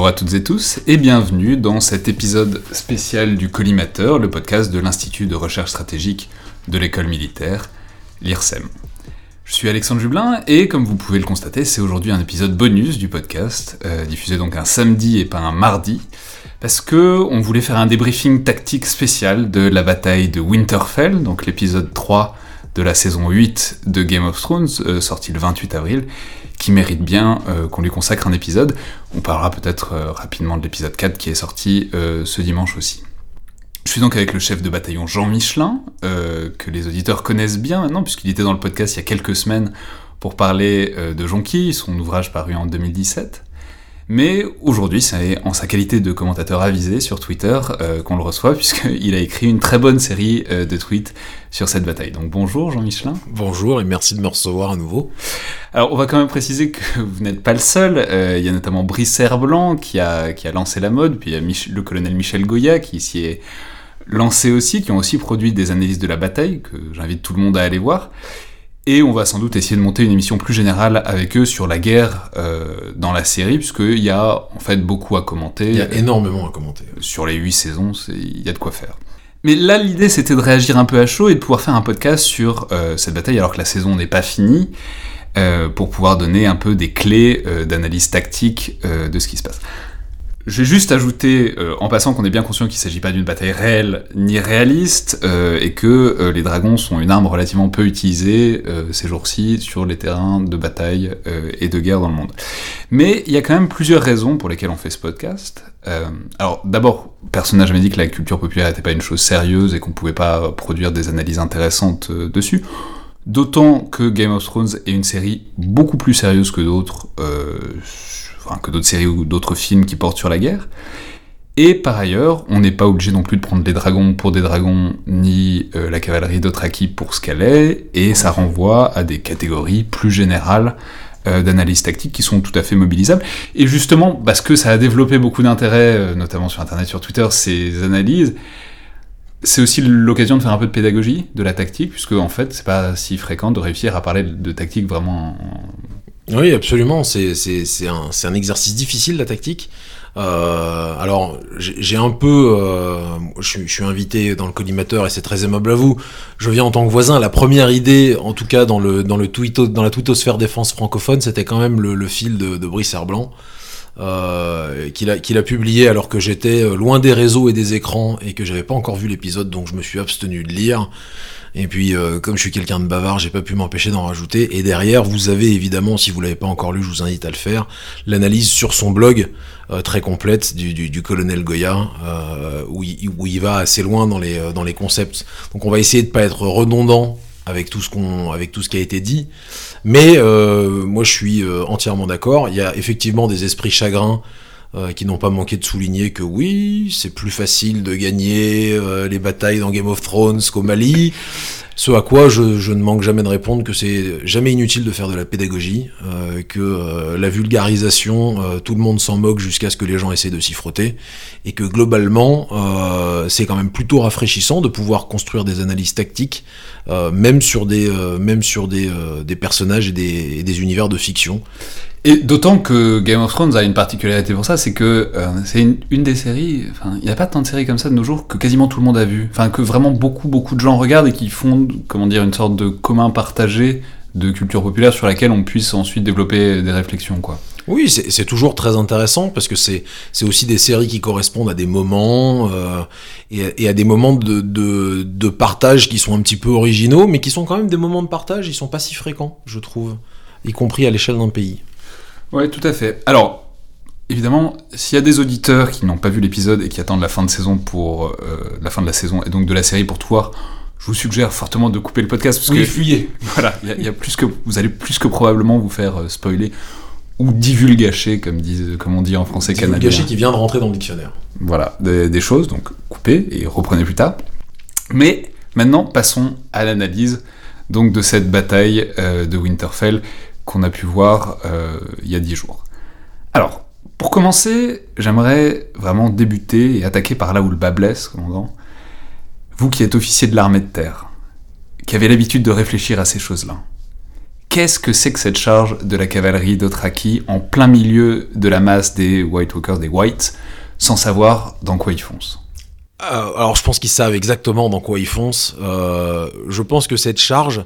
Bonjour à toutes et tous et bienvenue dans cet épisode spécial du Collimateur, le podcast de l'Institut de recherche stratégique de l'école militaire, l'IRSEM. Je suis Alexandre Jublin et comme vous pouvez le constater, c'est aujourd'hui un épisode bonus du podcast, euh, diffusé donc un samedi et pas un mardi, parce que on voulait faire un débriefing tactique spécial de la bataille de Winterfell, donc l'épisode 3 de la saison 8 de Game of Thrones, euh, sorti le 28 avril, qui mérite bien euh, qu'on lui consacre un épisode. On parlera peut-être euh, rapidement de l'épisode 4 qui est sorti ce dimanche aussi. Je suis donc avec le chef de bataillon Jean Michelin, que les auditeurs connaissent bien maintenant, puisqu'il était dans le podcast il y a quelques semaines pour parler de Jonquille, son ouvrage paru en 2017. Mais aujourd'hui, c'est en sa qualité de commentateur avisé sur Twitter euh, qu'on le reçoit, puisqu'il a écrit une très bonne série euh, de tweets sur cette bataille. Donc bonjour Jean Michelin. Bonjour et merci de me recevoir à nouveau. Alors on va quand même préciser que vous n'êtes pas le seul. Euh, il y a notamment Brice qui a, qui a lancé la mode, puis il y a le colonel Michel Goya qui s'y est lancé aussi, qui ont aussi produit des analyses de la bataille, que j'invite tout le monde à aller voir. Et on va sans doute essayer de monter une émission plus générale avec eux sur la guerre euh, dans la série, puisqu'il y a en fait beaucoup à commenter. Il y a énormément à commenter. Sur les huit saisons, il y a de quoi faire. Mais là, l'idée, c'était de réagir un peu à chaud et de pouvoir faire un podcast sur euh, cette bataille alors que la saison n'est pas finie, euh, pour pouvoir donner un peu des clés d'analyse tactique de ce qui se passe. Je vais juste ajouter, euh, en passant, qu'on est bien conscient qu'il ne s'agit pas d'une bataille réelle ni réaliste, euh, et que euh, les dragons sont une arme relativement peu utilisée ces jours-ci sur les terrains de bataille et de guerre dans le monde. Mais il y a quand même plusieurs raisons pour lesquelles on fait ce podcast. alors d'abord, personne n'a jamais dit que la culture populaire n'était pas une chose sérieuse et qu'on ne pouvait pas produire des analyses intéressantes dessus. D'autant que Game of Thrones est une série beaucoup plus sérieuse que d'autres que d'autres séries ou d'autres films qui portent sur la guerre. Et par ailleurs, on n'est pas obligé non plus de prendre les dragons pour des dragons, ni euh, la cavalerie d'Othraki pour ce qu'elle est, et ça renvoie à des catégories plus générales euh, d'analyse tactique qui sont tout à fait mobilisables. Et justement, parce que ça a développé beaucoup d'intérêt, euh, notamment sur Internet, sur Twitter, ces analyses, c'est aussi l'occasion de faire un peu de pédagogie de la tactique, puisque en fait, c'est pas si fréquent de réussir à parler de tactique vraiment oui, absolument. C'est un, exercice difficile, la tactique. Euh, alors, j'ai un peu... Euh, je, suis invité dans le collimateur et c'est très aimable à vous. Je viens en tant que voisin. La première idée, en tout cas dans, le, dans, le dans la twittosphère défense francophone, c'était quand même le, fil de, de Brice Herblanc. Euh, qu'il a, a publié alors que j'étais loin des réseaux et des écrans et que j'avais pas encore vu l'épisode donc je me suis abstenu de lire et puis, euh, comme je suis quelqu'un de bavard, j'ai pas pu m'empêcher d'en rajouter. Et derrière, vous avez évidemment, si vous l'avez pas encore lu, je vous invite à le faire, l'analyse sur son blog euh, très complète du, du, du colonel Goya, euh, où, il, où, il, va assez loin dans les, dans les concepts. Donc, on va essayer de pas être redondant avec tout ce qu'on, avec tout ce qui a été dit. Mais moi, je suis entièrement d'accord. Il y a effectivement des esprits chagrins euh, qui n'ont pas manqué de souligner que oui, c'est plus facile de gagner euh, les batailles dans Game of Thrones qu'au Mali. Ce à quoi je, ne manque jamais de répondre que c'est jamais inutile de faire de la pédagogie, euh, que euh, la vulgarisation, tout le monde s'en moque jusqu'à ce que les gens essaient de s'y frotter, et que globalement, c'est quand même plutôt rafraîchissant de pouvoir construire des analyses tactiques, même sur des, même sur des, personnages et des, univers de fiction. Et d'autant que Game of Thrones a une particularité pour ça, c'est que euh, c'est une, une, des séries, enfin, il n'y a pas tant de séries comme ça de nos jours que quasiment tout le monde a vu. Enfin, que vraiment beaucoup, beaucoup de gens regardent et qui font, comment dire, une sorte de commun partagé de culture populaire sur laquelle on puisse ensuite développer des réflexions, quoi. Oui, c'est toujours très intéressant parce que c'est aussi des séries qui correspondent à des moments euh, et, et, à des moments de, de, de, partage qui sont un petit peu originaux, mais qui sont quand même des moments de partage, ils sont pas si fréquents, je trouve, y compris à l'échelle d'un pays. Ouais, tout à fait. Alors, évidemment, s'il y a des auditeurs qui n'ont pas vu l'épisode et qui attendent la fin de saison pour euh, la fin de la saison et donc de la série pour tout voir, je vous suggère fortement de couper le podcast parce oui, que fuyez. Voilà, il y, a plus que vous allez plus que probablement vous faire euh, spoiler ou divulgacher comme disent comme on dit en français canadien. Divulgacher qui vient de rentrer dans le dictionnaire. Voilà, des, des choses donc coupez et reprenez plus tard. Mais maintenant passons à l'analyse donc de cette bataille euh, de Winterfell qu'on a pu voir euh, il y a dix jours. Alors, pour commencer, j'aimerais vraiment débuter et attaquer par là où le bas blesse, comme Vous qui êtes officier de l'armée de terre, qui avez l'habitude de réfléchir à ces choses-là, qu'est-ce que c'est que cette charge de la cavalerie d'Othraki en plein milieu de la masse des White Walkers, des Whites, sans savoir dans quoi ils foncent? Euh, Alors je pense qu'ils savent exactement dans quoi ils foncent. Euh, je pense que cette charge,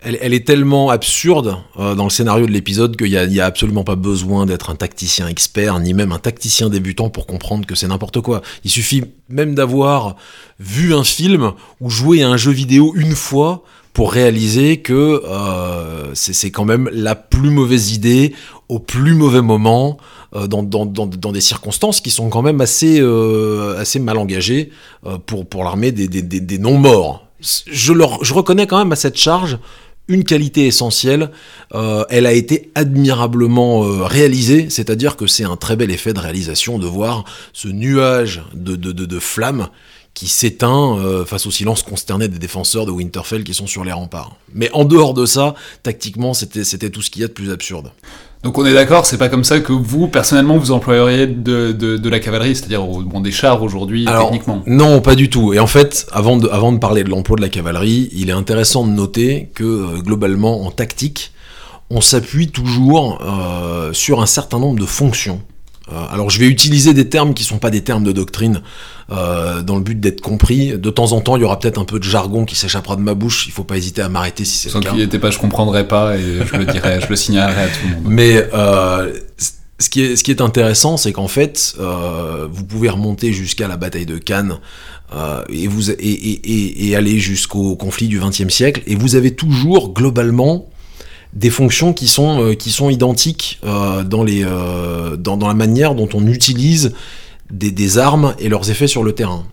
elle, est tellement absurde euh, dans le scénario de l'épisode qu'il n'y a, absolument pas besoin d'être un tacticien expert, ni même un tacticien débutant pour comprendre que c'est n'importe quoi. Il suffit même d'avoir vu un film ou joué à un jeu vidéo une fois pour réaliser que euh, c'est quand même la plus mauvaise idée au plus mauvais moment. Euh, dans, des circonstances qui sont quand même assez, assez mal engagées pour, pour l'armée des, non-morts. Je, je reconnais quand même à cette charge une qualité essentielle, euh, elle a été admirablement euh, réalisée, c'est-à-dire que c'est un très bel effet de réalisation de voir ce nuage de, de, de, flammes qui s'éteint euh, face au silence consterné des défenseurs de Winterfell qui sont sur les remparts. Mais en dehors de ça, tactiquement, c'était tout ce qu'il y a de plus absurde. Donc on est d'accord, c'est pas comme ça que vous, personnellement, vous employeriez de, de, de la cavalerie, c'est-à-dire bon, des chars aujourd'hui, techniquement Non, pas du tout. Et en fait, avant de, avant de parler de l'emploi de la cavalerie, il est intéressant de noter que, euh, globalement, en tactique, on s'appuie toujours euh, sur un certain nombre de fonctions alors je vais utiliser des termes qui sont pas des termes de doctrine euh, dans le but d'être compris. De temps en temps, il y aura peut-être un peu de jargon qui s'échappera de ma bouche. Il faut pas hésiter à m'arrêter si c'est le cas. Sans pas, je comprendrais pas et je le dirais, je le signalerai à tout le monde. Mais euh, ce qui est, ce qui est intéressant, c'est qu'en fait, euh, vous pouvez remonter jusqu'à la bataille de Cannes euh, et, vous, et, et, et aller jusqu'au conflit du XXe siècle, et vous avez toujours globalement des fonctions qui sont, euh, qui sont identiques euh, dans, les, euh, dans, dans, la manière dont on utilise des, des, armes et leurs effets sur le terrain.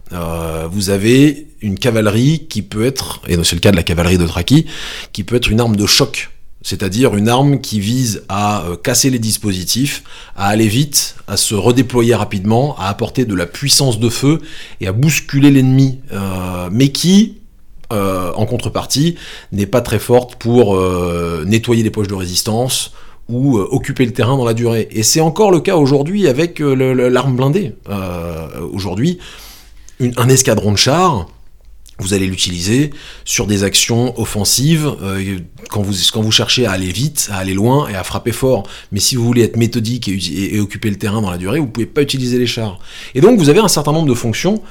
vous avez une cavalerie qui peut être, et c'est le cas de la cavalerie de Traki, qui peut être une arme de choc. C'est-à-dire une arme qui vise à casser les dispositifs, à aller vite, à se redéployer rapidement, à apporter de la puissance de feu et à bousculer l'ennemi, mais qui, euh, en contrepartie, n'est pas très forte pour euh, nettoyer les poches de résistance ou euh, occuper le terrain dans la durée. Et c'est encore le cas aujourd'hui avec l'arme blindée. aujourd'hui, un escadron de chars, vous allez l'utiliser sur des actions offensives quand, vous, quand vous cherchez à aller vite, à aller loin et à frapper fort. Mais si vous voulez être méthodique et, et occuper le terrain dans la durée, vous pouvez pas utiliser les chars. Et donc vous avez un certain nombre de fonctions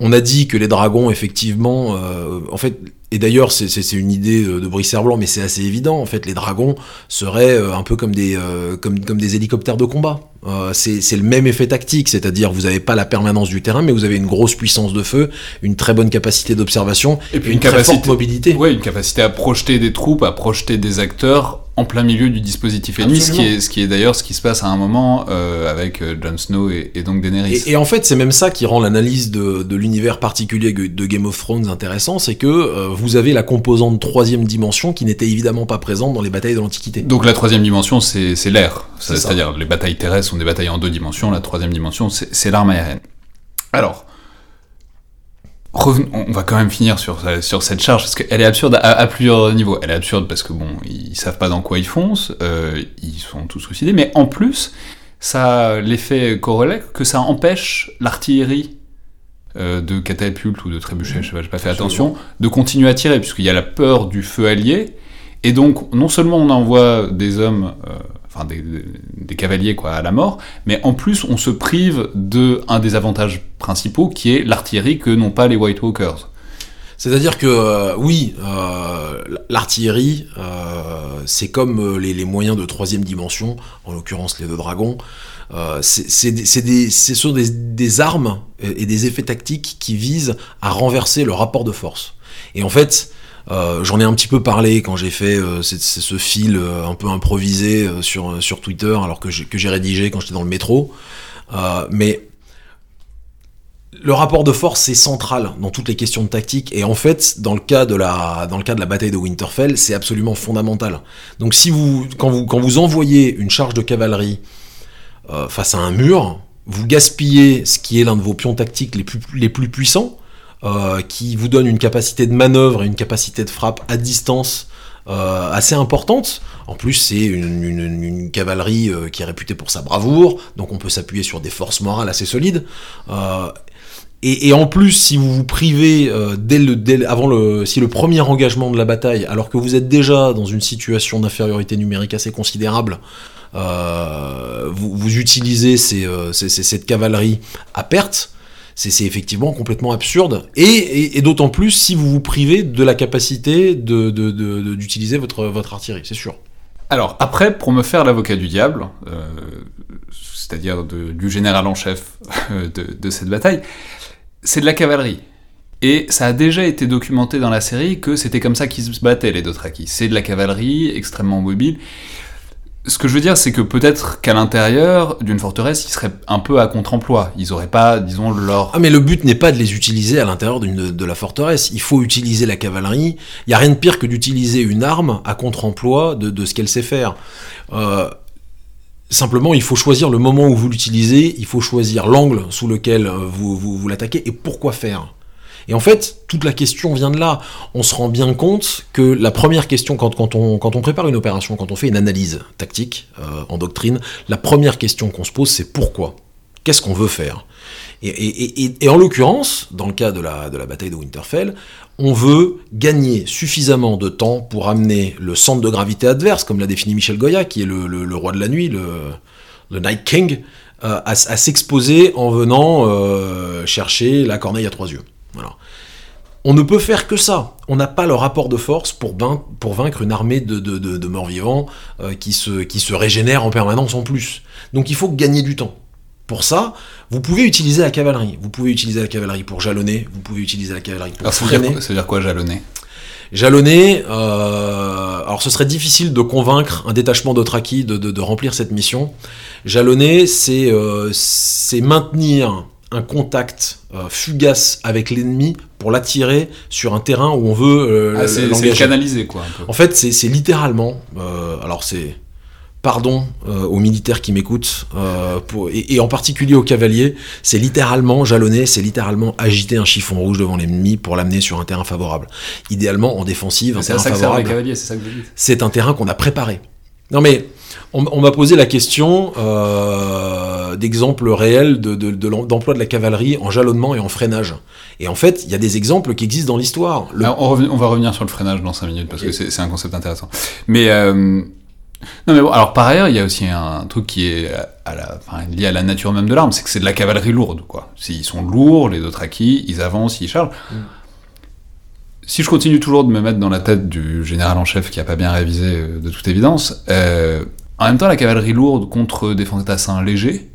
on a dit que les dragons, effectivement, euh, en fait, et d'ailleurs, c'est une idée de Brice Blanc, mais c'est assez évident. En fait, les dragons seraient euh, un peu comme des, euh, comme, comme des hélicoptères de combat. Euh, c'est le même effet tactique, c'est-à-dire vous n'avez pas la permanence du terrain, mais vous avez une grosse puissance de feu, une très bonne capacité d'observation, et puis une, très forte mobilité. Oui, une capacité à projeter des troupes, à projeter des acteurs en plein milieu du dispositif ennemi, ce qui est, ce qui est d'ailleurs ce qui se passe à un moment euh, avec euh, Jon Snow et, donc Daenerys. Et, en fait, c'est même ça qui rend l'analyse de, de l'univers particulier de Game of Thrones intéressant, c'est que euh, vous avez la composante troisième dimension qui n'était évidemment pas présente dans les batailles de l'Antiquité. Donc la troisième dimension, c'est l'air, c'est-à-dire les batailles terrestres sont des batailles en deux dimensions, la troisième dimension, c'est l'arme aérienne. Alors, on va quand même finir sur, sur cette charge parce qu'elle est absurde à, plusieurs niveaux. Elle est absurde parce que bon, ils savent pas dans quoi ils foncent, euh, ils sont tous suicidés, mais en plus, ça a l'effet corollaire que ça empêche l'artillerie euh, de catapulte ou de trébuchet, je sais pas, j'ai pas fait attention, de continuer à tirer puisqu'il y a la peur du feu allié, et donc non seulement on envoie des hommes euh, enfin des, cavaliers quoi à la mort, mais en plus on se prive de un des avantages principaux qui est l'artillerie que n'ont pas les White Walkers. C'est-à-dire que euh, oui, euh, l'artillerie, euh, c'est comme les, moyens de troisième dimension, en l'occurrence les deux dragons. c'est des, ce sont des, des, armes et des effets tactiques qui visent à renverser le rapport de force. Et en fait, euh, j'en ai un petit peu parlé quand j'ai fait euh, ce fil euh, un peu improvisé sur, sur Twitter, alors que j'ai rédigé quand j'étais dans le métro. mais le rapport de force c'est central dans toutes les questions de tactique et en fait dans le cas de la dans le cas de la bataille de Winterfell c'est absolument fondamental. Donc si vous quand vous quand vous envoyez une charge de cavalerie face à un mur, vous gaspillez ce qui est l'un de vos pions tactiques les plus les plus puissants euh, qui vous donne une capacité de manœuvre et une capacité de frappe à distance euh, assez importante. En plus, c'est une, une, une, cavalerie euh, qui est réputée pour sa bravoure, donc on peut s'appuyer sur des forces morales assez solides. Euh, et, en plus, si vous vous privez euh, dès le, dès, avant le, si le premier engagement de la bataille, alors que vous êtes déjà dans une situation d'infériorité numérique assez considérable, vous, vous, utilisez ces, euh, cette cavalerie à perte, c'est effectivement complètement absurde. Et, d'autant plus si vous vous privez de la capacité d'utiliser votre, votre artillerie, c'est sûr. Alors après, pour me faire l'avocat du diable, euh, c'est-à-dire du général en chef de, de cette bataille, c'est de la cavalerie. Et ça a déjà été documenté dans la série que c'était comme ça qu'ils se battaient, les Dothraki. C'est de la cavalerie extrêmement mobile. Ce que je veux dire, c'est que peut-être qu'à l'intérieur d'une forteresse, ils seraient un peu à contre-emploi. Ils auraient pas, disons, leur... Ah mais le but n'est pas de les utiliser à l'intérieur de la forteresse. Il faut utiliser la cavalerie. Il y a rien de pire que d'utiliser une arme à contre-emploi de, de, ce qu'elle sait faire. Euh, Simplement, il faut choisir le moment où vous l'utilisez, il faut choisir l'angle sous lequel euh, vous, vous, l'attaquez et pourquoi faire. Et en fait, toute la question vient de là. On se rend bien compte que la première question, quand, on, prépare une opération, quand on fait une analyse tactique euh, en doctrine, la première question qu'on se pose, c'est pourquoi? Qu'est-ce qu'on veut faire? Et, en l'occurrence, dans le cas de la, de la bataille de Winterfell, on veut gagner suffisamment de temps pour amener le centre de gravité adverse, comme l'a défini Michel Goya, qui est le, roi de la nuit, le, Night King, euh, à, s'exposer en venant euh, chercher la corneille à trois yeux. Voilà. On ne peut faire que ça. On n'a pas le rapport de force pour, pour vaincre une armée de, morts-vivants euh, qui, se, qui se régénère en permanence en plus. Donc il faut gagner du temps. Pour ça, vous pouvez utiliser la cavalerie. Vous pouvez utiliser la cavalerie pour jalonner, vous pouvez utiliser la cavalerie pour alors, freiner. Ça veut dire quoi jalonner? Jalonner, euh, alors ce serait difficile de convaincre un détachement d'Otraki de, de, remplir cette mission. Jalonner, c'est euh, maintenir un contact euh, fugace avec l'ennemi pour l'attirer sur un terrain où on veut ah, C'est canaliser quoi. Un peu. En fait, c'est littéralement, alors c'est pardon euh, aux militaires qui m'écoutent, euh, et, en particulier aux cavaliers, c'est littéralement jalonner, c'est littéralement agiter un chiffon rouge devant l'ennemi pour l'amener sur un terrain favorable. Idéalement en défensive, un terrain favorable. C'est un terrain qu'on a préparé. Non mais on, m'a posé la question euh, d'exemples réels d'emploi de, la cavalerie en jalonnement et en freinage. Et en fait, il y a des exemples qui existent dans l'histoire. On, va revenir sur le freinage dans 5 minutes parce que c'est un concept intéressant. Mais non mais bon, alors par ailleurs, il y a aussi un truc qui est à la, enfin, lié à la nature même de l'arme, c'est que c'est de la cavalerie lourde, quoi. S'ils sont lourds, les autres acquis, ils avancent, ils chargent. Mm. Si je continue toujours de me mettre dans la tête du général en chef qui a pas bien révisé euh, de toute évidence, euh, en même temps, la cavalerie lourde contre des fantassins légers,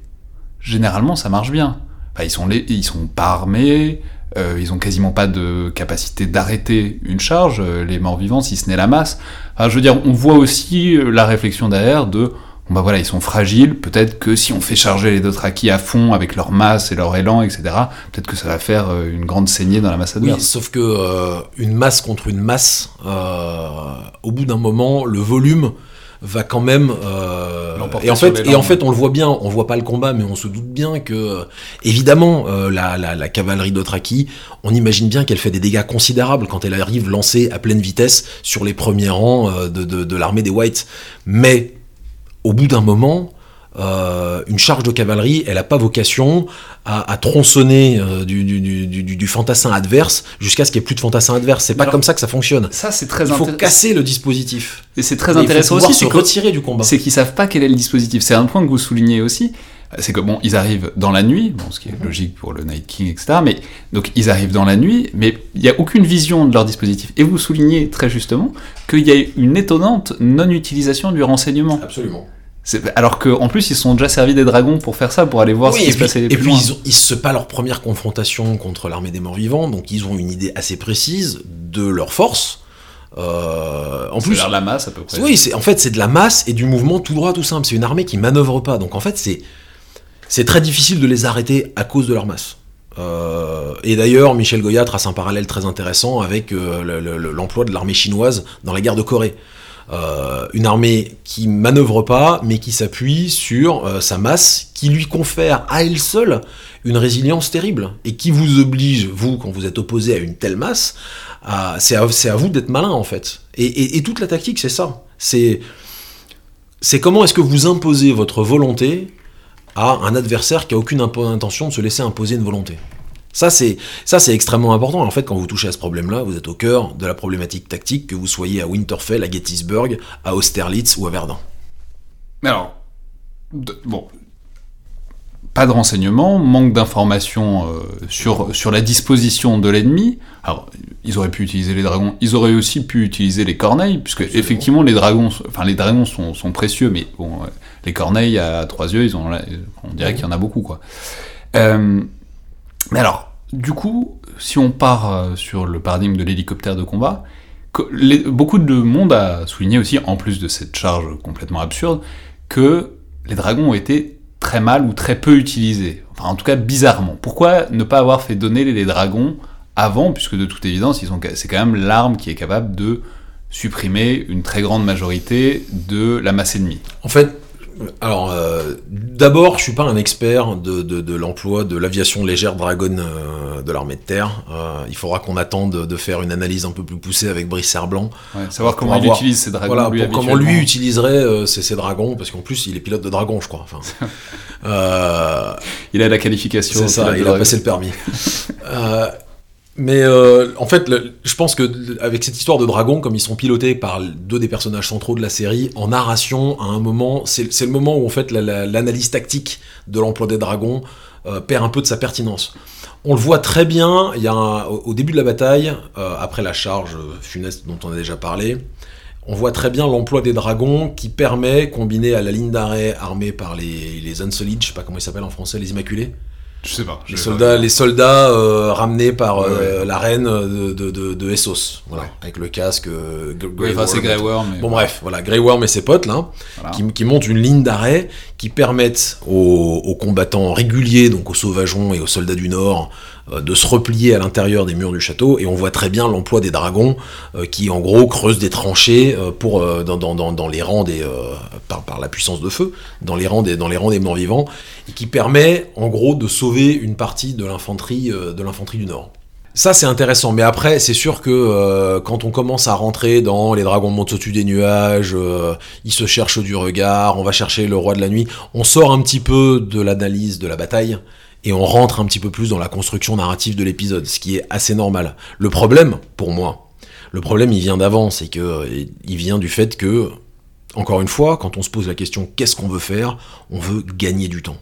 généralement, ça marche bien. Enfin, ils sont, ils sont pas armés, euh, ils ont quasiment pas de capacité d'arrêter une charge, euh, les morts vivants, si ce n'est la masse. Je veux dire, on voit aussi euh, la réflexion derrière de bah voilà, ils sont fragiles, peut-être que si on fait charger les Dothraki à fond avec leur masse et leur élan, etc., peut-être que ça va faire une grande saignée dans la masse adverse. Oui, sauf que une masse contre une masse, au bout d'un moment, le volume va quand même euh, et en fait et en fait on le voit bien on voit pas le combat mais on se doute bien que évidemment euh, la, la, la, cavalerie d'Otraki on imagine bien qu'elle fait des dégâts considérables quand elle arrive lancée à pleine vitesse sur les premiers rangs euh, de, de, de l'armée des Whites. Mais au bout d'un moment euh, une charge de cavalerie, elle n'a pas vocation à, tronçonner euh, du, fantassin adverse jusqu'à ce qu'il n'y ait plus de fantassin adverse. C'est pas comme ça que ça fonctionne. Ça, c'est très Il faut casser le dispositif. Et c'est très intéressant aussi. se retirer du combat. C'est qu'ils savent pas quel est le dispositif. C'est un point que vous soulignez aussi. C'est que bon, ils arrivent dans la nuit, bon, ce qui est logique pour le Night King, etc. Mais donc ils arrivent dans la nuit, mais il n'y a aucune vision de leur dispositif. Et vous soulignez très justement qu'il y a une étonnante non-utilisation du renseignement. Absolument. Alors qu'en plus, ils sont déjà servis des dragons pour faire ça, pour aller voir ce qui se passait Et puis, ils, ont, se pas leur première confrontation contre l'armée des morts vivants, donc ils ont une idée assez précise de leur force. Euh, en plus, la masse à peu près. Oui, en fait, c'est de la masse et du mouvement tout droit, tout simple. C'est une armée qui manœuvre pas. Donc en fait, c'est c'est très difficile de les arrêter à cause de leur masse. Euh, et d'ailleurs, Michel Goya trace un parallèle très intéressant avec euh, l'emploi de l'armée chinoise dans la guerre de Corée. Euh, une armée qui manœuvre pas, mais qui s'appuie sur euh, sa masse, qui lui confère à elle seule une résilience terrible, et qui vous oblige, vous, quand vous êtes opposé à une telle masse, c'est à, vous d'être malin en fait. Et, toute la tactique, c'est ça. C'est comment est-ce que vous imposez votre volonté à un adversaire qui a aucune intention de se laisser imposer une volonté. Ça c'est ça c'est extrêmement important. En fait, quand vous touchez à ce problème-là, vous êtes au cœur de la problématique tactique, que vous soyez à Winterfell, à Gettysburg, à Austerlitz ou à Verdun. Mais alors, bon, pas de renseignements, manque d'informations euh, sur, sur la disposition de l'ennemi. Alors, ils auraient pu utiliser les dragons, ils auraient aussi pu utiliser les corneilles, puisque effectivement les dragons, enfin les dragons sont, sont précieux, mais bon, euh, les corneilles à trois yeux, ils ont, on dirait qu'il y en a beaucoup, quoi. Euh, mais alors, du coup, si on part euh, sur le paradigme de l'hélicoptère de combat, beaucoup de monde a souligné aussi, en plus de cette charge complètement absurde, que les dragons ont été très mal ou très peu utilisés. Enfin, en tout cas, bizarrement. Pourquoi ne pas avoir fait donner les dragons avant, puisque de toute évidence, c'est quand même l'arme qui est capable de supprimer une très grande majorité de la masse ennemie. En fait, alors, euh, d'abord, je suis pas un expert de, de, l'emploi de l'aviation légère Dragon euh, de l'armée de terre. Euh, il faudra qu'on attende de, faire une analyse un peu plus poussée avec Brice Blanc. savoir comment il utilise ses dragons. Voilà, pour comment lui utiliserait ses, dragons, parce qu'en plus, il est pilote de dragon, je crois. Enfin, il a la qualification. C'est ça, il a passé le permis. Mais euh, en fait, je pense que avec cette histoire de dragons, comme ils sont pilotés par deux des personnages centraux de la série, en narration, à un moment, c'est le moment où en fait l'analyse tactique de l'emploi des dragons euh, perd un peu de sa pertinence. On le voit très bien, il y a au début de la bataille, euh, après la charge funeste dont on a déjà parlé, on voit très bien l'emploi des dragons qui permet, combiné à la ligne d'arrêt armée par les, les Unsullied, je sais pas comment ils s'appellent en français, les Immaculés, je sais pas. Les soldats, les soldats euh, ramenés par euh, la reine de, de, de, Essos, voilà, avec le casque. Euh, Grey Worm. Bon, bref, voilà, Grey Worm et ses potes là, qui, qui, montent une ligne d'arrêt qui permettent aux, aux, combattants réguliers, donc aux sauvageons et aux soldats du Nord, euh, de se replier à l'intérieur des murs du château, et on voit très bien l'emploi des dragons euh, qui en gros creusent des tranchées euh, pour dans, les rangs des par, la puissance de feu, dans les rangs des dans les rangs des morts vivants, et qui permet en gros de sauver une partie de l'infanterie de l'infanterie du Nord. Ça c'est intéressant, mais après c'est sûr que quand on commence à rentrer dans les dragons montent au-dessus des nuages, ils se cherchent du regard, on va chercher le roi de la nuit, on sort un petit peu de l'analyse de la bataille et on rentre un petit peu plus dans la construction narrative de l'épisode, ce qui est assez normal. Le problème, pour moi, le problème il vient d'avant, c'est que il vient du fait que, encore une fois, quand on se pose la question qu'est-ce qu'on veut faire, on veut gagner du temps.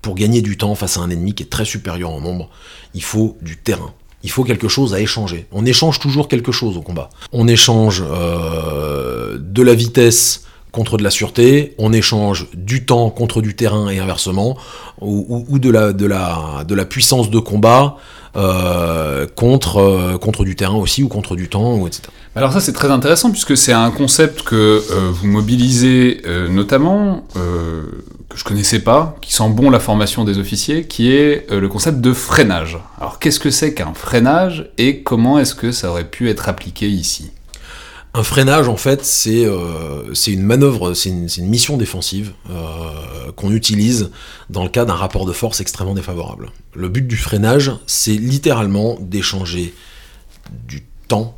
Pour gagner du temps face à un ennemi qui est très supérieur en nombre, il faut du terrain. Il faut quelque chose à échanger. On échange toujours quelque chose au combat. On échange euh, de la vitesse contre de la sûreté, on échange du temps contre du terrain et inversement, ou, de, la, puissance de combat euh, contre, euh, contre du terrain aussi, ou contre du temps, ou etc. Alors ça c'est très intéressant puisque c'est un concept que euh, vous mobilisez notamment, que je connaissais pas, qui sent bon la formation des officiers, qui est le concept de freinage. Alors qu'est-ce que c'est qu'un freinage et comment est-ce que ça aurait pu être appliqué ici? Un freinage, en fait, c'est euh, une manœuvre, c'est une, mission défensive euh, qu'on utilise dans le cas d'un rapport de force extrêmement défavorable. Le but du freinage, c'est littéralement d'échanger du temps,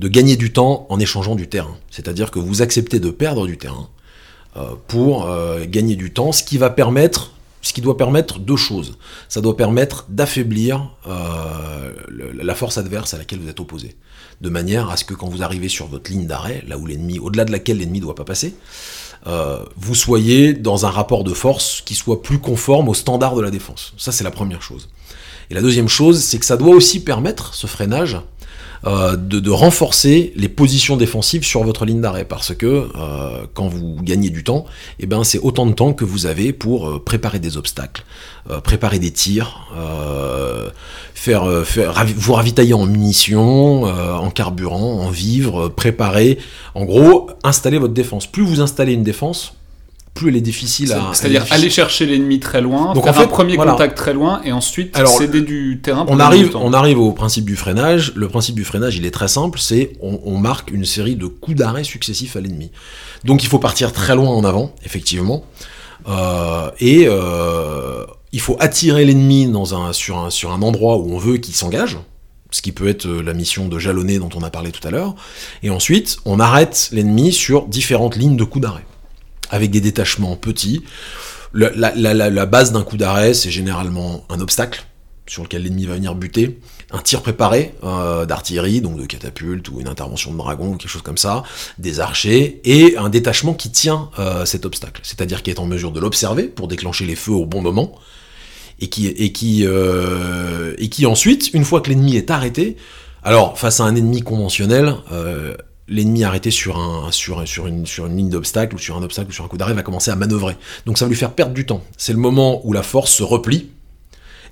de gagner du temps en échangeant du terrain. C'est-à-dire que vous acceptez de perdre du terrain euh, pour gagner du temps, ce qui va permettre ce qui doit permettre deux choses. Ça doit permettre d'affaiblir la force adverse à laquelle vous êtes opposé de manière à ce que quand vous arrivez sur votre ligne d'arrêt, là où l'ennemi, au-delà de laquelle l'ennemi ne doit pas passer, euh, vous soyez dans un rapport de force qui soit plus conforme aux standards de la défense. Ça, c'est la première chose. Et la deuxième chose, c'est que ça doit aussi permettre, ce freinage, euh, de, renforcer les positions défensives sur votre ligne d'arrêt parce que euh, quand vous gagnez du temps, eh ben c'est autant de temps que vous avez pour euh, préparer des obstacles, préparer des tirs, vous ravitailler en munitions, en carburant, en vivres, préparer, en gros installer votre défense. Plus vous installez une défense, plus elle est difficile à. C'est-à-dire aller chercher l'ennemi très loin, Donc faire en fait, un premier contact très loin et ensuite céder du terrain. Pour on arrive, on arrive au principe du freinage. Le principe du freinage, il est très simple. C'est on, marque une série de coups d'arrêt successifs à l'ennemi. Donc il faut partir très loin en avant, effectivement, euh, et euh, il faut attirer l'ennemi dans un sur un sur un endroit où on veut qu'il s'engage ce qui peut être la mission de jalonner dont on a parlé tout à l'heure, et ensuite on arrête l'ennemi sur différentes lignes de coups d'arrêt avec des détachements petits. La, base d'un coup d'arrêt, c'est généralement un obstacle. sur lequel l'ennemi va venir buter, un tir préparé euh, d'artillerie, donc de catapulte ou une intervention de dragon ou quelque chose comme ça, des archers, et un détachement qui tient euh, cet obstacle, c'est-à-dire qui est en mesure de l'observer pour déclencher les feux au bon moment, et qui, euh, et qui ensuite, une fois que l'ennemi est arrêté, alors face à un ennemi conventionnel, l'ennemi arrêté sur, un, sur, sur, une, sur une ligne d'obstacle ou sur un obstacle ou sur un coup d'arrêt va commencer à manœuvrer. Donc ça va lui faire perdre du temps. C'est le moment où la force se replie,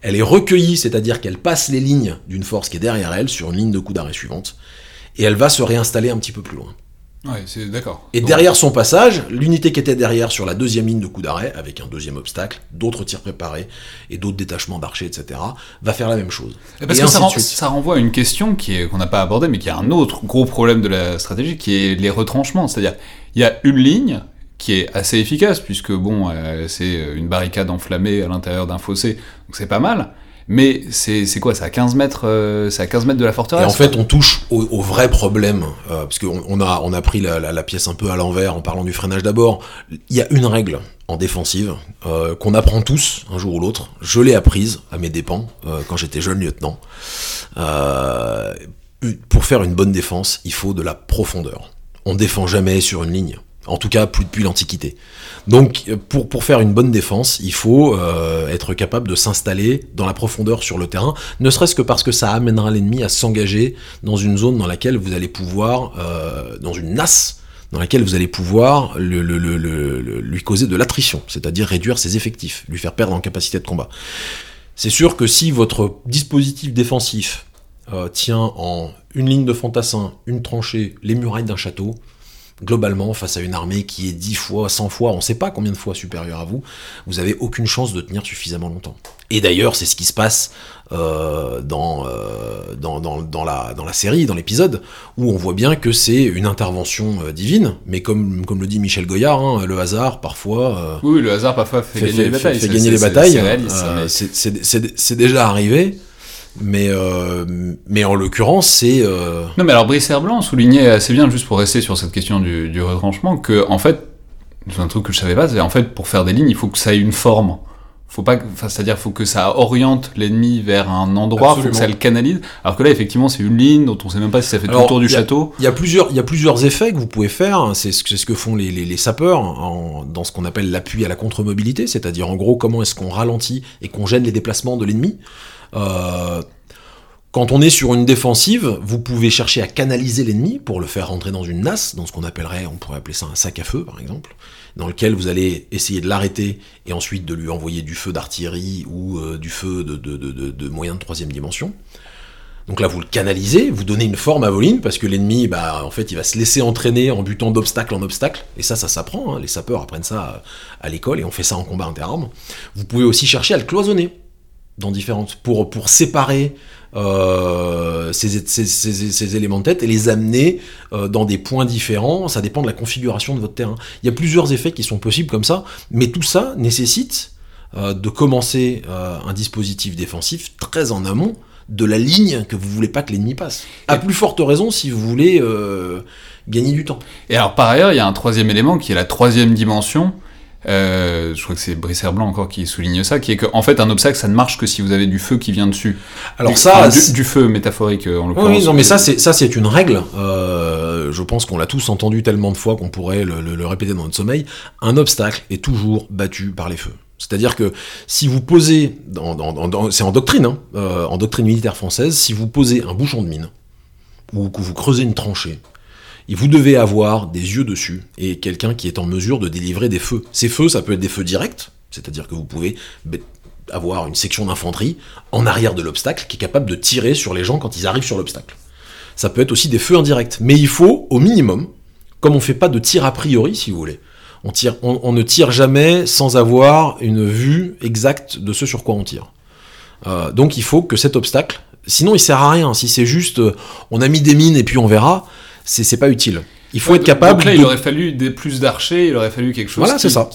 elle est recueillie, c'est-à-dire qu'elle passe les lignes d'une force qui est derrière elle sur une ligne de coup d'arrêt suivante, et elle va se réinstaller un petit peu plus loin. Ouais, c'est d'accord. Et derrière son passage, l'unité qui était derrière sur la deuxième ligne de coup d'arrêt, avec un deuxième obstacle, d'autres tirs préparés et d'autres détachements d'archers, etc., va faire la même chose. Parce que ça, renvoie à une question qu'on n'a pas abordée, mais qui est un autre gros problème de la stratégie, qui est les retranchements. C'est-à-dire, il y a une ligne qui est assez efficace, puisque bon, euh, c'est une barricade enflammée à l'intérieur d'un fossé, donc c'est pas mal. Mais c'est quoi C'est à 15 mètres, euh, c'est à 15 mètres de la forteresse. Et en fait, on touche au, vrai problème, euh, parce qu'on on a, on a pris la, pièce un peu à l'envers en parlant du freinage d'abord. Il y a une règle en défensive qu'on apprend tous un jour ou l'autre. Je l'ai apprise à mes dépens quand j'étais jeune lieutenant. pour faire une bonne défense, il faut de la profondeur. On défend jamais sur une ligne. En tout cas, plus depuis l'Antiquité. Donc, pour, pour faire une bonne défense, il faut euh, être capable de s'installer dans la profondeur sur le terrain, ne serait-ce que parce que ça amènera l'ennemi à s'engager dans une zone dans laquelle vous allez pouvoir, euh, dans une nasse, dans laquelle vous allez pouvoir lui causer de l'attrition, c'est-à-dire réduire ses effectifs, lui faire perdre en capacité de combat. C'est sûr que si votre dispositif défensif euh, tient en une ligne de fantassin, une tranchée, les murailles d'un château, globalement, face à une armée qui est 10 fois, 100 fois, on ne sait pas combien de fois supérieure à vous, vous avez aucune chance de tenir suffisamment longtemps. Et d'ailleurs, c'est ce qui se passe euh, dans, euh, dans, dans, la, dans la série, dans l'épisode, où on voit bien que c'est une intervention euh, divine, mais comme, comme le dit Michel Goyard, hein, le hasard parfois... oui, le hasard parfois fait, gagner les batailles. Fait, gagner les batailles. C'est déjà arrivé. Mais, euh, mais en l'occurrence, c'est. Euh... Non, mais alors Brice Herblanc soulignait assez bien, juste pour rester sur cette question du, du retranchement, que en fait, c'est un truc que je savais pas, c'est en fait pour faire des lignes, il faut que ça ait une forme. Faut pas, c'est-à-dire faut que ça oriente l'ennemi vers un endroit, il faut que ça le canalise. Alors que là, effectivement, c'est une ligne dont on sait même pas si ça fait tout le tour du château. Il y a plusieurs, il y a plusieurs effets que vous pouvez faire. C'est ce, ce que font les, les, les sapeurs en, dans ce qu'on appelle l'appui à la contre-mobilité, c'est-à-dire en gros comment est-ce qu'on ralentit et qu'on gêne les déplacements de l'ennemi. Euh, quand on est sur une défensive, vous pouvez chercher à canaliser l'ennemi pour le faire rentrer dans une nasse, dans ce qu'on appellerait, on pourrait appeler ça un sac à feu par exemple, dans lequel vous allez essayer de l'arrêter et ensuite de lui envoyer du feu d'artillerie ou euh, du feu de, de, de, de, moyen de troisième dimension. Donc là, vous le canalisez, vous donnez une forme à vos lignes, parce que l'ennemi, bah, en fait, il va se laisser entraîner en butant d'obstacle en obstacle, et ça, ça s'apprend, hein. les sapeurs apprennent ça à l'école, et on fait ça en combat interarmes. Vous pouvez aussi chercher à le cloisonner, dans différentes pour pour séparer euh, ces, ces, ces, éléments de tête et les amener euh, dans des points différents. Ça dépend de la configuration de votre terrain. Il y a plusieurs effets qui sont possibles comme ça, mais tout ça nécessite euh, de commencer un dispositif défensif très en amont de la ligne que vous voulez pas que l'ennemi passe. À plus forte raison si vous voulez gagner du temps. Et alors par ailleurs, il y a un troisième élément qui est la troisième dimension euh, je crois que c'est Brice Blanc encore qui souligne ça, qui est qu'en en fait un obstacle ça ne marche que si vous avez du feu qui vient dessus. Alors ça, du, feu métaphorique en l'occurrence. Oui, non, mais ça c'est ça c'est une règle. Euh, je pense qu'on l'a tous entendu tellement de fois qu'on pourrait le, le, répéter dans notre sommeil. Un obstacle est toujours battu par les feux. C'est-à-dire que si vous posez, c'est en doctrine, hein, euh, en doctrine militaire française, si vous posez un bouchon de mine ou que vous creusez une tranchée et vous devez avoir des yeux dessus et quelqu'un qui est en mesure de délivrer des feux. Ces feux, ça peut être des feux directs, c'est-à-dire que vous pouvez avoir une section d'infanterie en arrière de l'obstacle qui est capable de tirer sur les gens quand ils arrivent sur l'obstacle. Ça peut être aussi des feux indirects, mais il faut au minimum, comme on fait pas de tir a priori si vous voulez, on, ne tire jamais sans avoir une vue exacte de ce sur quoi on tire. Euh, donc il faut que cet obstacle, sinon il sert à rien. Si c'est juste, euh, on a mis des mines et puis on verra, c'est pas utile. Il faut être capable. Donc là, il aurait fallu des, plus d'archers, il aurait fallu quelque chose. Voilà, c'est ça.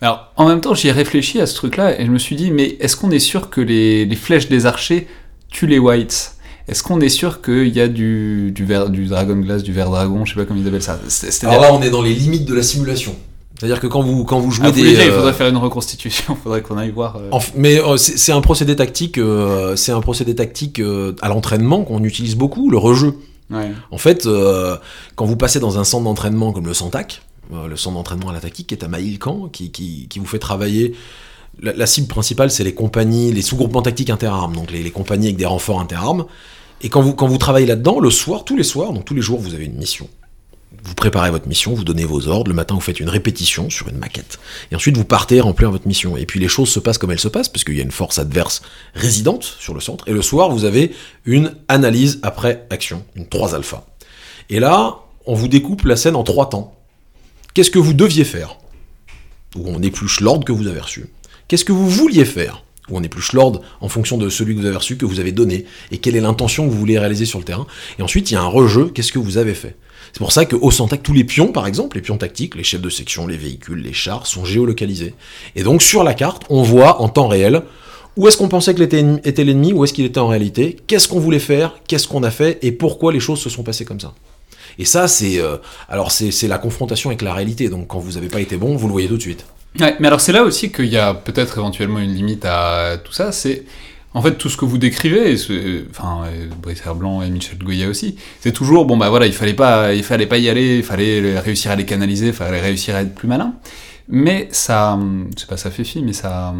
Alors, en même temps, j'y ai réfléchi à ce truc-là et je me suis dit, mais est-ce qu'on est sûr que les, les, flèches des archers tuent les whites? Est-ce qu'on est sûr qu'il y a du, du, du dragon glass, du verre dragon, je sais pas comment ils appellent ça Alors là, on est dans les limites de la simulation. C'est-à-dire que quand vous, quand vous jouez Ah, vous des. dire, il euh, faudrait faire une reconstitution, il faudrait qu'on aille voir. euh, mais euh, c'est c'est un procédé tactique, euh, c'est un procédé tactique euh, à l'entraînement qu'on utilise beaucoup, le rejeu. En fait, euh, quand vous passez dans un centre d'entraînement comme le Santac, euh, le centre d'entraînement à la tactique qui est à Maïlcan, qui, qui, vous fait travailler. La, cible principale, c'est les compagnies, les sous-groupements tactiques interarmes, donc les, les compagnies avec des renforts interarmes. Et quand vous, quand vous travaillez là-dedans, le soir, tous les soirs, donc tous les jours, vous avez une mission. Vous préparez votre mission, vous donnez vos ordres. Le matin, vous faites une répétition sur une maquette. Et ensuite, vous partez remplir votre mission. Et puis, les choses se passent comme elles se passent, parce qu'il y a une force adverse résidente sur le centre. Et le soir, vous avez une analyse après action, une 3 alpha. Et là, on vous découpe la scène en trois temps. Qu'est-ce que vous deviez faire? Où on épluche l'ordre que vous avez reçu. Qu'est-ce que vous vouliez faire? Où on épluche l'ordre en fonction de celui que vous avez reçu, que vous avez donné, et quelle est l'intention que vous voulez réaliser sur le terrain? Et ensuite, il y a un rejeu, qu'est-ce que vous avez fait? C'est pour ça qu'au tous les pions, par exemple, les pions tactiques, les chefs de section, les véhicules, les chars, sont géolocalisés. Et donc, sur la carte, on voit en temps réel où est-ce qu'on pensait que était l'ennemi, où est-ce qu'il était en réalité, qu'est-ce qu'on voulait faire, qu'est-ce qu'on a fait, et pourquoi les choses se sont passées comme ça. Et ça, c'est euh, alors c'est c'est la confrontation avec la réalité. Donc quand vous n'avez pas été bon, vous le voyez tout de suite. Mais alors c'est là aussi qu'il y a peut-être éventuellement une limite à tout ça. C'est en fait tout ce que vous décrivez, enfin Brice Herblanc et Michel Goya aussi. C'est toujours bon bah voilà, il fallait pas, il fallait pas y aller, il fallait réussir à les canaliser, il fallait réussir à être plus malin. Mais ça, sais pas, ça fait fi, mais ça,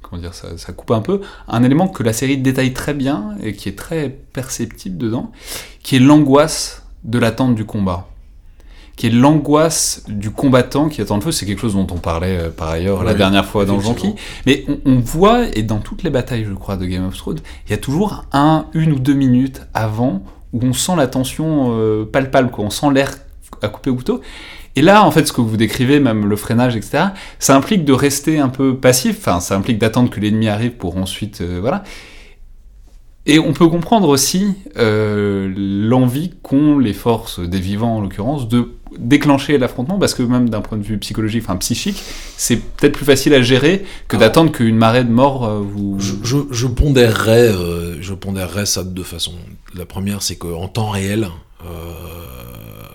comment dire, ça, ça coupe un peu un élément que la série détaille très bien et qui est très perceptible dedans, qui est l'angoisse de l'attente du combat qui est l'angoisse du combattant qui attend le feu. C'est quelque chose dont on parlait euh, par ailleurs la dernière fois dans effectivement. Mais on, on voit, et dans toutes les batailles, je crois, de Game of Thrones, il y a toujours un, une ou deux minutes avant où on sent la tension euh, palpable, quoi. on sent l'air à couper au couteau. Et là, en fait, ce que vous décrivez, même le freinage, etc., ça implique de rester un peu passif, enfin, ça implique d'attendre que l'ennemi arrive pour ensuite, euh, voilà. Et on peut comprendre aussi euh, l'envie qu'ont les forces des vivants, en l'occurrence, de déclencher l'affrontement, parce que même d'un point de vue psychologique, enfin psychique, c'est peut-être plus facile à gérer que Alors- d'attendre qu'une marée de morts euh, vous... Je, je, je pondérerais, euh, je pondérerais ça de deux façons. La première, c'est qu'en temps réel,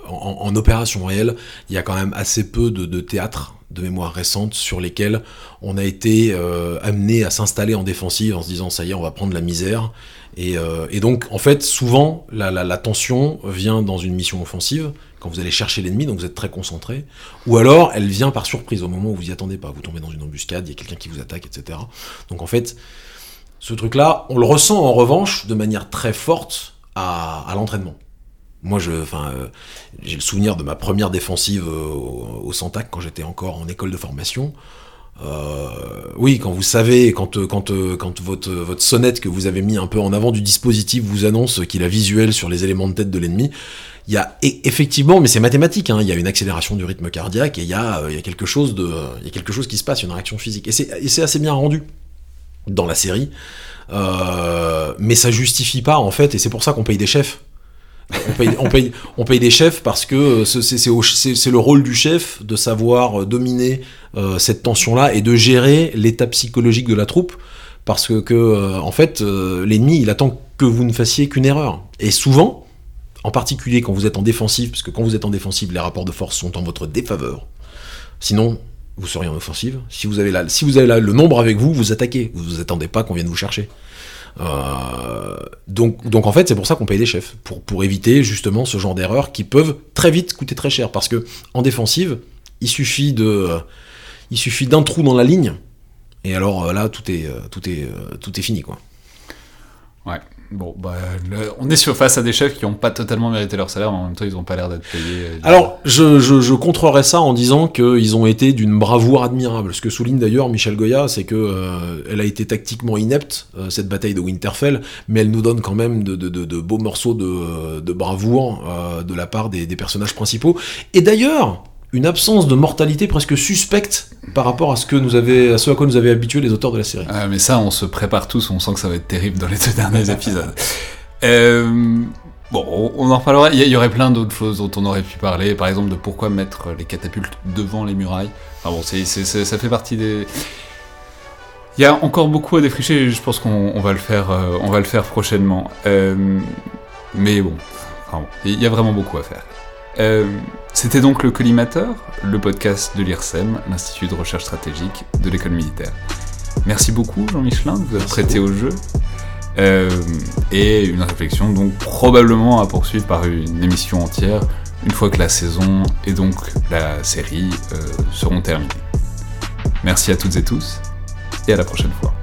en, en opération réelle, il y a quand même assez peu de, de théâtres de mémoire récente sur lesquels on a été euh, amené à s'installer en défensive en se disant ça y est, on va prendre la misère. Et, euh, et donc, en fait, souvent, la, tension vient dans une mission offensive, quand vous allez chercher l'ennemi, donc vous êtes très concentré, ou alors elle vient par surprise au moment où vous y attendez pas. Vous tombez dans une embuscade, il y a quelqu'un qui vous attaque, etc. Donc en fait, ce truc-là, on le ressent en revanche de manière très forte à, l'entraînement. Moi, je, euh, j'ai le souvenir de ma première défensive euh, au, au Santac quand j'étais encore en école de formation. Euh, oui, quand vous savez, quand, euh, quand, euh, quand votre, votre sonnette que vous avez mis un peu en avant du dispositif vous annonce qu'il a visuel sur les éléments de tête de l'ennemi, il y a e- effectivement, mais c'est mathématique, hein, il y a une accélération du rythme cardiaque et il y a, il y a quelque chose de, il y a quelque chose qui se passe, une réaction physique. Et c'est, assez bien rendu dans la série, Euh, mais ça justifie pas en fait, et c'est pour ça qu'on paye des chefs. On paye, on, paye, on paye des chefs parce que c'est, le rôle du chef de savoir dominer cette tension-là et de gérer l'état psychologique de la troupe parce que, euh, en fait, euh, l'ennemi, il attend que vous ne fassiez qu'une erreur. Et souvent, en particulier quand vous êtes en défensive, parce que quand vous êtes en défensive, les rapports de force sont en votre défaveur. Sinon, vous seriez en offensive. Si vous avez là, si vous avez le nombre avec vous, vous attaquez. Vous vous attendez pas qu'on vienne vous chercher. Euh, donc, donc en fait, c'est pour ça qu'on paye des chefs, pour, pour éviter justement ce genre d'erreurs qui peuvent très vite coûter très cher. Parce que en défensive, il suffit de, il suffit d'un trou dans la ligne, et alors euh, là, tout est, euh, tout est, euh, tout est fini, quoi. Ouais. Bon, bah, le- on est sur face à des chefs qui n'ont pas totalement mérité leur salaire, mais en même temps, ils n'ont pas l'air d'être payés. euh, Alors, je, je, je contrerais ça en disant qu'ils ont été d'une bravoure admirable. Ce que souligne d'ailleurs Michel Goya, c'est que euh, elle a été tactiquement inepte, euh, cette bataille de Winterfell, mais elle nous donne quand même de, de, de, de beaux morceaux de, de bravoure de la part des, des personnages principaux. Et d'ailleurs, une absence de mortalité presque suspecte par rapport à ce, que nous avait, à ce à quoi nous avaient habitués les auteurs de la série. Ah, mais ça, on se prépare tous, on sent que ça va être terrible dans les deux derniers épisodes. Euh, bon, on- en reparlera. Il y, aurait plein d'autres choses dont on aurait pu parler, par exemple de pourquoi mettre les catapultes devant les murailles. Enfin bon, ça fait partie des. Il y a encore beaucoup à défricher. et Je pense qu'on on va le faire, euh, on va le faire prochainement. Euh, mais bon, enfin bon, il y a vraiment beaucoup à faire. Euh, c'était donc le Collimateur, le podcast de l'IRSEM, l'Institut de recherche stratégique de l'école militaire. Merci beaucoup Jean Michelin de vous être prêté au jeu. Euh, et une réflexion donc probablement à poursuivre par une émission entière une fois que la saison et donc la série euh, seront terminées. Merci à toutes et tous et à la prochaine fois.